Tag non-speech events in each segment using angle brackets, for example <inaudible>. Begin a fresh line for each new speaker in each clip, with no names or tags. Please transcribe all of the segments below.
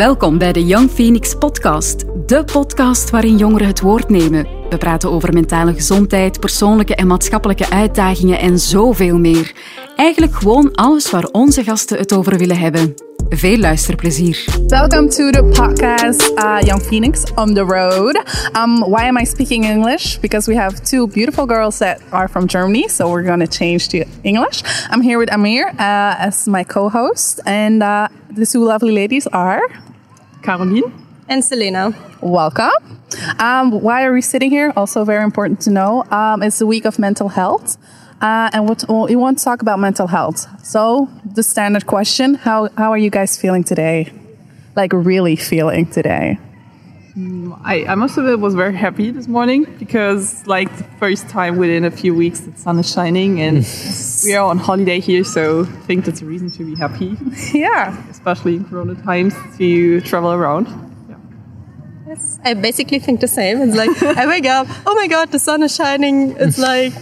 Welkom bij de Young Phoenix Podcast, de podcast waarin jongeren het woord nemen. We praten over mentale gezondheid, persoonlijke en maatschappelijke uitdagingen en zoveel meer. Eigenlijk gewoon alles waar onze gasten het over willen hebben. Veel luisterplezier.
Welcome to the podcast, uh, Young Phoenix on the road. Um, why am I speaking English? Because we have two beautiful girls that are from Germany, so we're to change to English. I'm here with Amir uh, as my co-host, and uh, the two lovely ladies are
Caroline.
And Selena.
welcome. Um, why are we sitting here? Also very important to know. Um, it's the week of mental health. Uh, and what we want to talk about mental health. So the standard question: How how are you guys feeling today? Like really feeling today?
I, I must admit was very happy this morning because like the first time within a few weeks the sun is shining and <laughs> we are on holiday here so I think that's a reason to be happy <laughs>
Yeah.
especially in corona times to travel around Yeah.
Yes. I basically think the same. It's like <laughs> I wake up, oh my god, the sun is shining. It's like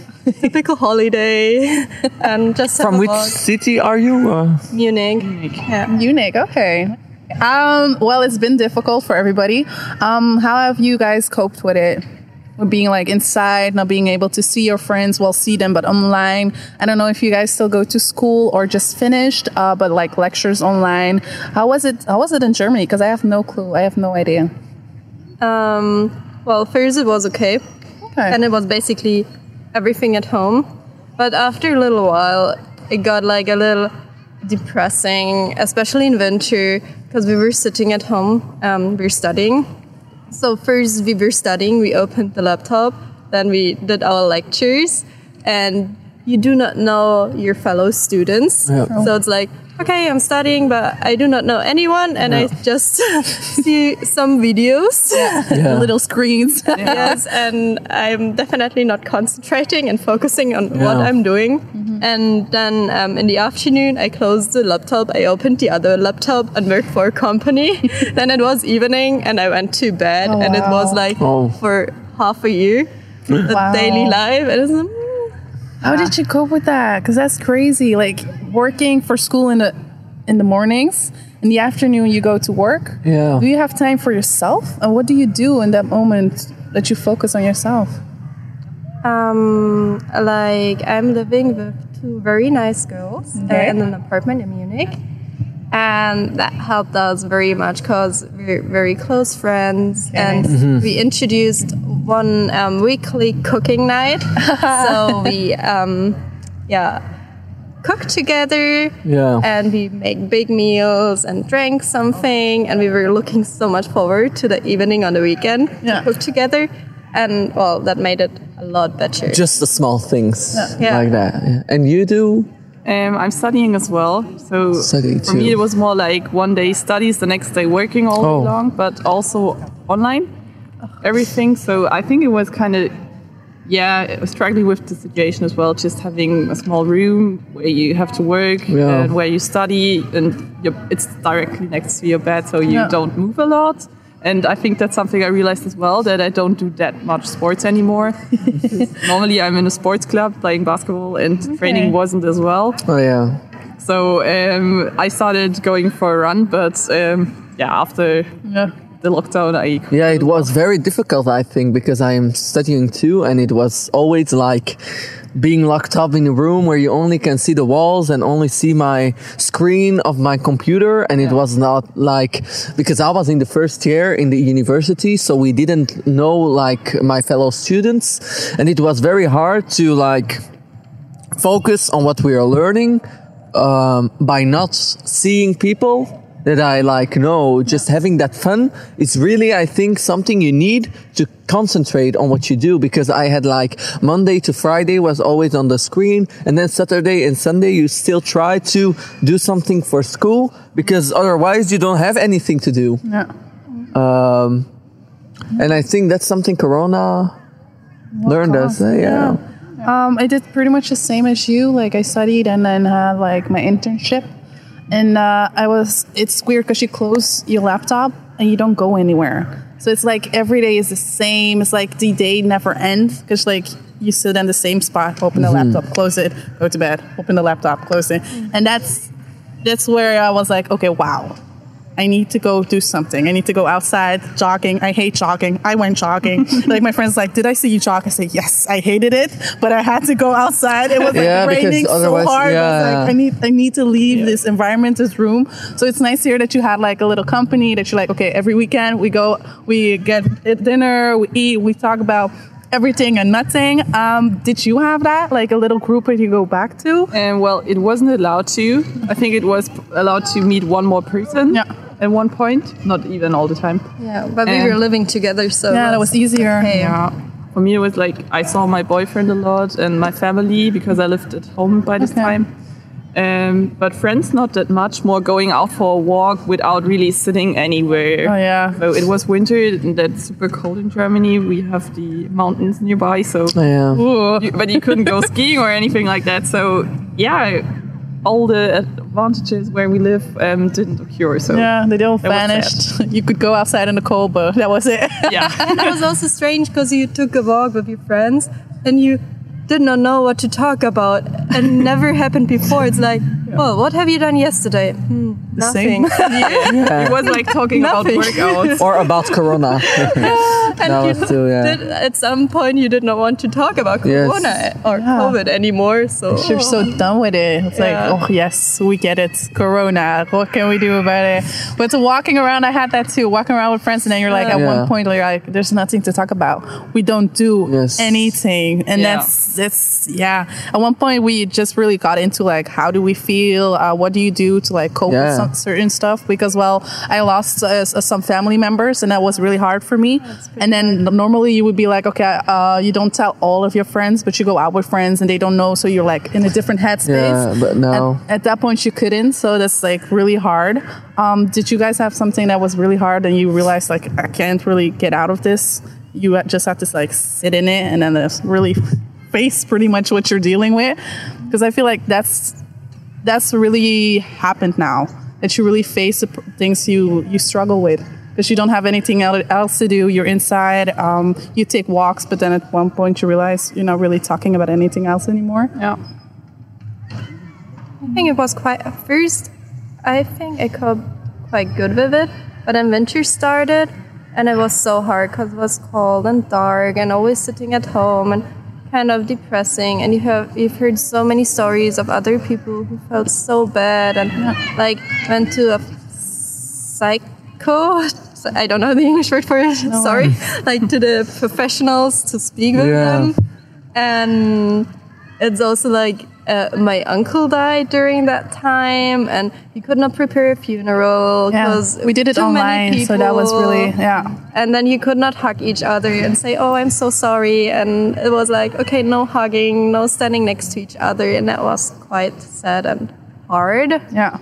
typical holiday, and just
From which
walk.
city are you? Uh,
Munich. Yeah.
Unique. Okay. Um, well, it's been difficult for everybody. Um, how have you guys coped with it? With being like inside, not being able to see your friends, well, see them, but online. I don't know if you guys still go to school or just finished, uh, but like lectures online. How was it? How was it in Germany? Because I have no clue. I have no idea.
Um, well, first it was okay,
Okay.
and it was basically everything at home. But after a little while, it got like a little depressing, especially in winter, because we were sitting at home, um, we were studying. So first we were studying, we opened the laptop, then we did our lectures, and you do not know your fellow students.
Yeah.
So it's like, okay, I'm studying, but I do not know anyone, and I just <laughs> see some videos.
yeah. <laughs>
Little screens. <laughs>
yes, and I'm definitely not concentrating and focusing on what I'm doing. And then um, in the afternoon, I closed the laptop. I opened the other laptop and worked for a company. then it was evening, and I went to bed, and it was like
Oh.
for half a year, the
Wow.
daily life. And it's,
How did you cope with that? Because that's crazy. Like working for school in the in the mornings, in the afternoon you go to work.
Yeah.
Do you have time for yourself? And what do you do in that moment that you focus on yourself?
Um, like I'm living with two very nice girls uh,
Okay.
in an apartment in Munich, and that helped us very much because we're very close friends, and we introduced one um, weekly cooking night. <laughs> so we, um, yeah, cook together.
Yeah.
And we make big meals and drank something, and we were looking so much forward to the evening on the weekend
Yeah.
to cook together. And well, that made it a lot better.
Just the small things
Yeah.
like that. Yeah. And you do?
um, I'm studying as well so
Study
for me it was more like one day studies the next day working all
Oh.
day long but also online everything so I think it was kind of yeah, struggling with the situation as well. Just having a small room where you have to work
Yeah.
and where you study, and it's directly next to your bed, so you
Yeah.
don't move a lot. And I think that's something I realized as well that I don't do that much sports anymore. <laughs> Normally, I'm in a sports club playing basketball, and training wasn't as well.
Oh, yeah.
So um, I started going for a run, but um, yeah, after
Yeah.
The lockdown,
Yeah, it was very difficult, I think, because I am studying too, and it was always like being locked up in a room where you only can see the walls and only see my screen of my computer. And it was not like, because I was in the first year in the university, so we didn't know like my fellow students. And it was very hard to like focus on what we are learning um, by not seeing people that I like know. Just having that fun is really, I think, something you need to concentrate on what you do because I had like Monday to Friday was always on the screen and then Saturday and Sunday you still try to do something for school because otherwise you don't have anything to do.
Yeah.
Um, and I think that's something Corona learned us. uh, yeah.
Um, I did pretty much the same as you. Like I studied and then had like my internship, and uh, I was. It's weird because you close your laptop and you don't go anywhere. So it's like every day is the same. It's like the day never ends because like you sit in the same spot, open the laptop, close it, go to bed, open the laptop, close it, and that's that's where I was like, okay, wow. I need to go do something. I need to go outside jogging. I hate jogging. I went jogging. <laughs> like my friends like, did I see you jog? I say, yes, I hated it, but I had to go outside. It was like
Yeah,
raining so
otherwise-
hard. I was like, I need, I need to leave this environment, this room. So it's nice here that you had like a little company that you're like, okay, every weekend we go, we get dinner, we eat, we talk about everything and nothing. Um, did you have that? Like a little group that you go back to?
And well, it wasn't allowed to. I think it was allowed to meet one more person
Yeah.
At one point, not even all the time.
Yeah, but we were living together, so
Yeah, that was easier.
okay.
Yeah. For me, it was like I saw my boyfriend a lot and my family because I lived at home by this
Okay.
time. Um, but friends, not that much. More going out for a walk without really sitting anywhere.
Oh, yeah.
So it was winter and that's super cold in Germany. We have the mountains nearby, so
Yeah.
you- but you couldn't go <laughs> skiing or anything like that. So yeah, all the advantages where we live um, didn't occur. So
Yeah, they all vanished. <laughs> You could go outside in the cold, but that was it. <laughs>
yeah. <laughs>
And it was also strange because you took a walk with your friends and you did not know what to talk about and never happened before. It's like, well, what have you done yesterday? Hmm,
same. <laughs>
nothing. <laughs>
It was like talking about workouts.
Or about Corona. <laughs>
and
That
you
was too, yeah.
did, at some point you did not want to talk about
Yes.
Corona or COVID anymore. So
You're so done with it. It's
Yeah.
like, oh yes, we get it. Corona. What can we do about it? But to walking around, I had that too. Walking around with friends, and then you're like, at
Yeah.
one point, you're like, there's nothing to talk about. We don't do
Yes.
anything, and
Yeah.
that's that's yeah. At one point, we just really got into like, how do we feel? Uh, what do you do to like cope with some certain stuff? Because well, I lost uh, some family members, and that was really hard for me. And then normally you would be like, okay, uh, you don't tell all of your friends, but you go out with friends, and they don't know, so you're like in a different headspace.
Yeah, but no.
At, at that point, you couldn't, so that's like really hard. Um, did you guys have something that was really hard, and you realized like I can't really get out of this? You just have to like sit in it, and then just really <laughs> face pretty much what you're dealing with, because I feel like that's that's really happened now. That you really face the pr- things you you struggle with. Because you don't have anything el- else to do, you're inside. Um, you take walks, but then at one point you realize you're not really talking about anything else anymore.
Yeah.
I think it was quite at first. I think I got quite good with it, but then winter started, and it was so hard because it was cold and dark, and always sitting at home and kind of depressing. And you have you've heard so many stories of other people who felt so bad and like went to a psycho. I don't know the English word for it. Sorry, like to the professionals to speak with
Yeah.
them, and it's also like uh, my uncle died during that time and he could not prepare a funeral
Yeah,
because
we did it online, so that was really yeah.
and then you could not hug each other and say oh i'm so sorry and it was like okay no hugging no standing next to each other and that was quite sad and hard
Yeah.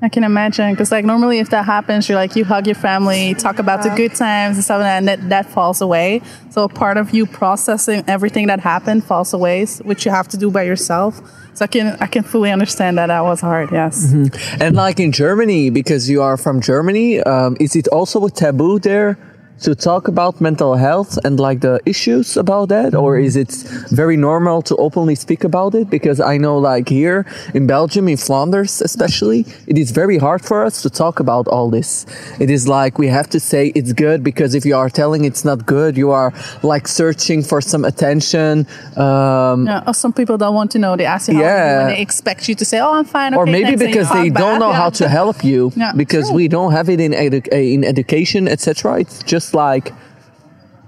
I can imagine because like normally if that happens, you're like you hug your family, talk about the good times and stuff, and that that falls away. So part of you processing everything that happened falls away, which you have to do by yourself. So I can I can fully understand that that was hard. Yes.
And like in Germany, because you are from Germany, um, is it also a taboo there to talk about mental health and like the issues about that? Or is it very normal to openly speak about it? Because I know like here in Belgium, in Flanders especially, it is very hard for us to talk about all this. It is like we have to say it's good because if you are telling it's not good, you are like searching for some attention. Um,
Yeah. Or some people don't want to know. They ask you how yeah. And they expect you to say, "Oh, I'm fine."
or maybe
thanks,"
because they don't know
Yeah.
how to help you <laughs>
Yeah,
because
true.
we don't have it in edu- in education etc it's just like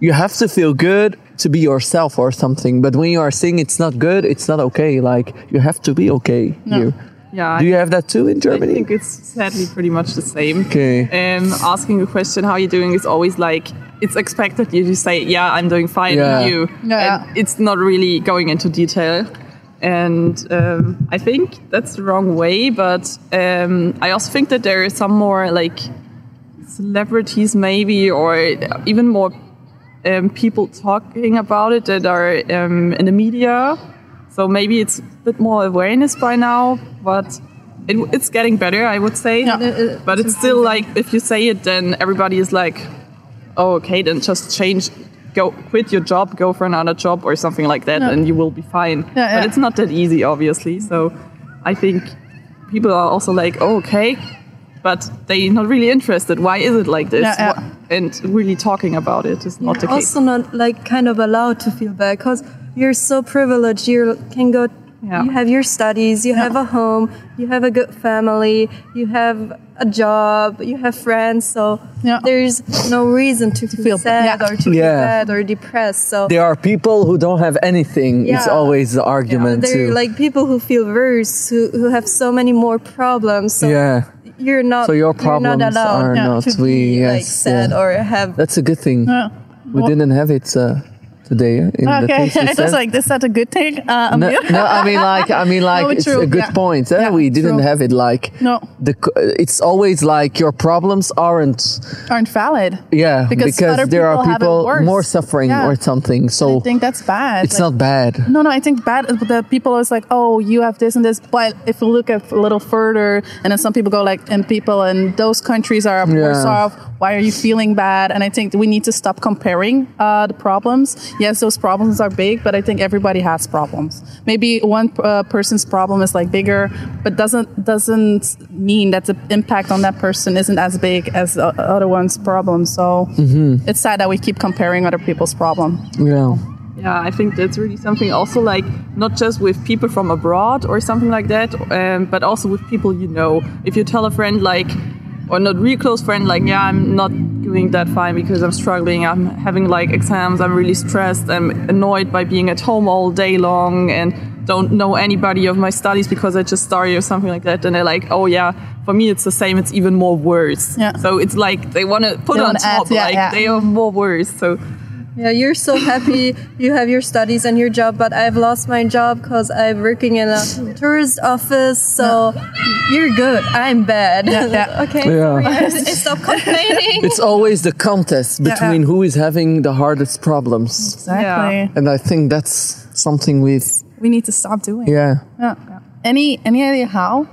you have to feel good to be yourself or something but when you are saying it's not good it's not okay like you have to be okay here
Yeah.
do you have that too in Germany?
I think it's sadly pretty much the same.
Okay.
Um, asking a question, how are you doing, is always like it's expected you to say, "Yeah, I'm doing fine."
Yeah.
You,
Yeah.
and it's not really going into detail. And um, I think that's the wrong way. But um, I also think that there is some more like celebrities, maybe, or even more um, people talking about it that are um, in the media. So maybe it's a bit more awareness by now, but it, it's getting better, I would say.
Yeah.
But it's still like if you say it, then everybody is like, "Oh, okay, then just change, go quit your job, go for another job or something like that, and you will be fine."
yeah.
But it's not that easy, obviously. So I think people are also like, "Oh, okay." But they're not really interested. Why is it like this?
Yeah, yeah.
And really talking about it is not the case.
also not like kind of allowed to feel bad because you're so privileged you can go
Yeah.
you have your studies you have a home you have a good family you have a job you have friends so
Yeah.
there's no reason to, feel
feel-
sad
yeah.
or to
Yeah.
feel bad or depressed so
There are people who don't have anything. It's always the argument
there are like people who feel worse who, who have so many more problems so
yeah,
you're not
So your problems
not allowed
are not
to
we.
be
Yes,
like sad
yeah.
or have
that's a good thing.
Yeah.
We didn't have it uh, today in the
Okay, it <laughs> was like, is that a good thing? Uh,
no, no, I mean like I mean <laughs> like
No,
it's
true,
a good
yeah.
point. eh?
Yeah,
we didn't
true.
have it like
No.
The it's always like your problems aren't
Aren't valid.
yeah
Because other
there are
people have it worse.
more suffering
Yeah.
or something. So I
think that's bad.
it's
Like-
not bad.
No, no, I think bad. The people is like, oh, you have this and this. But if you look a little further, and then some people go like, and people in those countries are worse
Yeah.
off. Why are you feeling bad? And I think we need to stop comparing uh, the problems. Yes, those problems are big, but I think everybody has problems. Maybe one uh, person's problem is like bigger, but doesn't doesn't mean that the impact on that person isn't as big as the other one's problem. So it's sad that we keep comparing other people's problem.
Yeah.
Yeah, I think that's really something also like not just with people from abroad or something like that, um, but also with people you know. If you tell a friend like, or not real close friend, like, yeah, I'm not doing that fine because I'm struggling. I'm having like exams. I'm really stressed. I'm annoyed by being at home all day long and don't know anybody of my studies because I just started or something like that. And they're like, oh yeah, for me it's the same. It's even more worse.
Yeah.
So it's like they want to put
They
on
wanna add, yeah,
like
yeah.
they are more worse. So
Yeah, you're so happy you have your studies and your job, but I've lost my job because I'm working in a tourist office. So you're good. I'm bad.
yeah. <laughs>
okay.
Yeah.
sorry, I I stop complaining. <laughs>
It's always the contest between who is having the hardest problems.
Exactly.
And I think that's something with
We need to stop doing.
yeah.
Yeah. Any any idea how?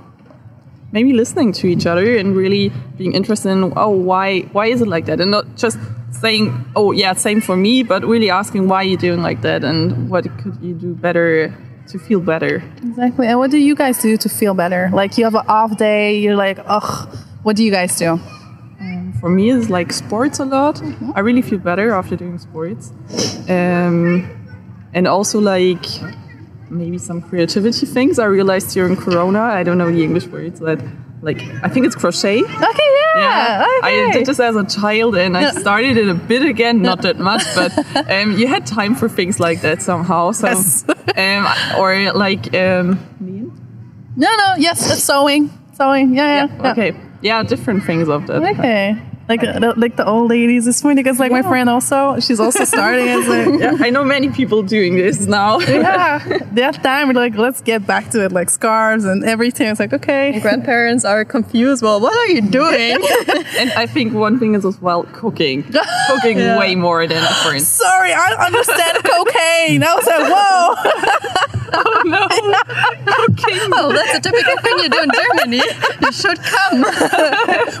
Maybe listening to each other and really being interested in oh why why is it like that and not just saying oh yeah same for me but really asking why you're doing like that and what could you do better to feel better
Exactly. And what do you guys do to feel better? Like you have an off day, you're like, ugh. What do you guys do?
for me it's like sports a lot i really feel better after doing sports um, and also like maybe some creativity things i realized during corona i don't know the english words but like i think it's crochet
Okay, yeah.
I
okay.
I did this as a child and I started it a bit again, not that much, but <laughs> um, you had time for things like that somehow. So,
Yes. <laughs>
um, or like, um,
no, no. Yes, sewing. Sewing. Yeah, yeah. yeah.
okay, yeah, different things of that.
Okay. Like uh, the, like the old ladies. this funny because like my friend also, she's also starting. It's like, <laughs>
Yeah, I know many people doing this now. <laughs>
yeah, that time we're like, let's get back to it, like scarves and everything. It's like, okay.
Grandparents are confused. Well, what are you doing? <laughs>
and I think one thing is as well cooking. Cooking way more than a friend.
Sorry, I don't understand cocaine. I was like, whoa.
Oh no, <laughs> cooking. <laughs>
oh, that's a typical thing you do in Germany. You should come.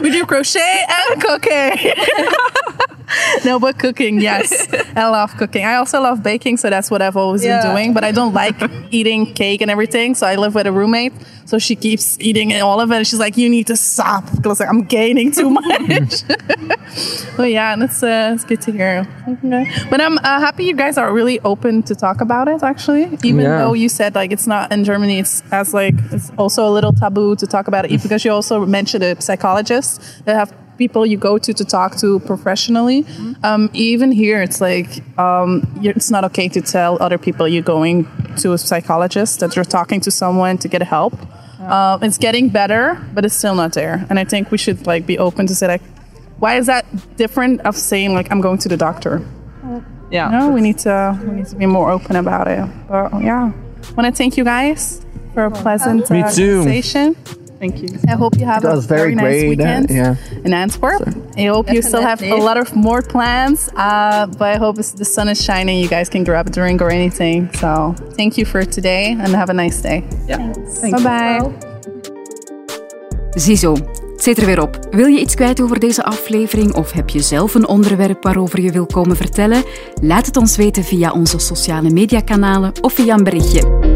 <laughs>
We do crochet and cooking. <laughs> no, but cooking, yes. I love cooking. I also love baking, so that's what I've always
Yeah.
been doing. But I don't like eating cake and everything. So I live with a roommate. So she keeps eating all of it. And she's like, you need to stop. Because like, I'm gaining too <laughs> much. <laughs> but yeah, that's, uh, it's good to hear. Okay. But I'm uh, happy you guys are really open to talk about it, actually. Even
Yeah.
though you said like it's not in Germany, it's as like, it's also a little taboo to talk about it because you also mentioned a psychologist that have people you go to to talk to professionally. Um, even here, it's like um, you're- it's not okay to tell other people you're going to a psychologist that you're talking to someone to get help. Um, it's getting better, but it's still not there. And I think we should like be open to say like, why is that different of saying like I'm going to the doctor?
Yeah.
No, we need to we need to be more open about it. But yeah, want to thank you guys for a pleasant
Me
uh,
too.
conversation.
Thank you.
I hope you have a
was very
nice
great, uh,
weekend
yeah.
in Antwerp. I hope you still have a lot of more plans, uh, but I hope the sun is shining. You guys can grab a drink or anything. So thank you for today and have a nice day.
Yeah.
Bye bye.
Ziezo, het zit er weer op. Wil je iets kwijt over deze aflevering of heb je zelf een onderwerp waarover je wil komen vertellen? Laat het ons weten via onze sociale mediakanalen of via een berichtje.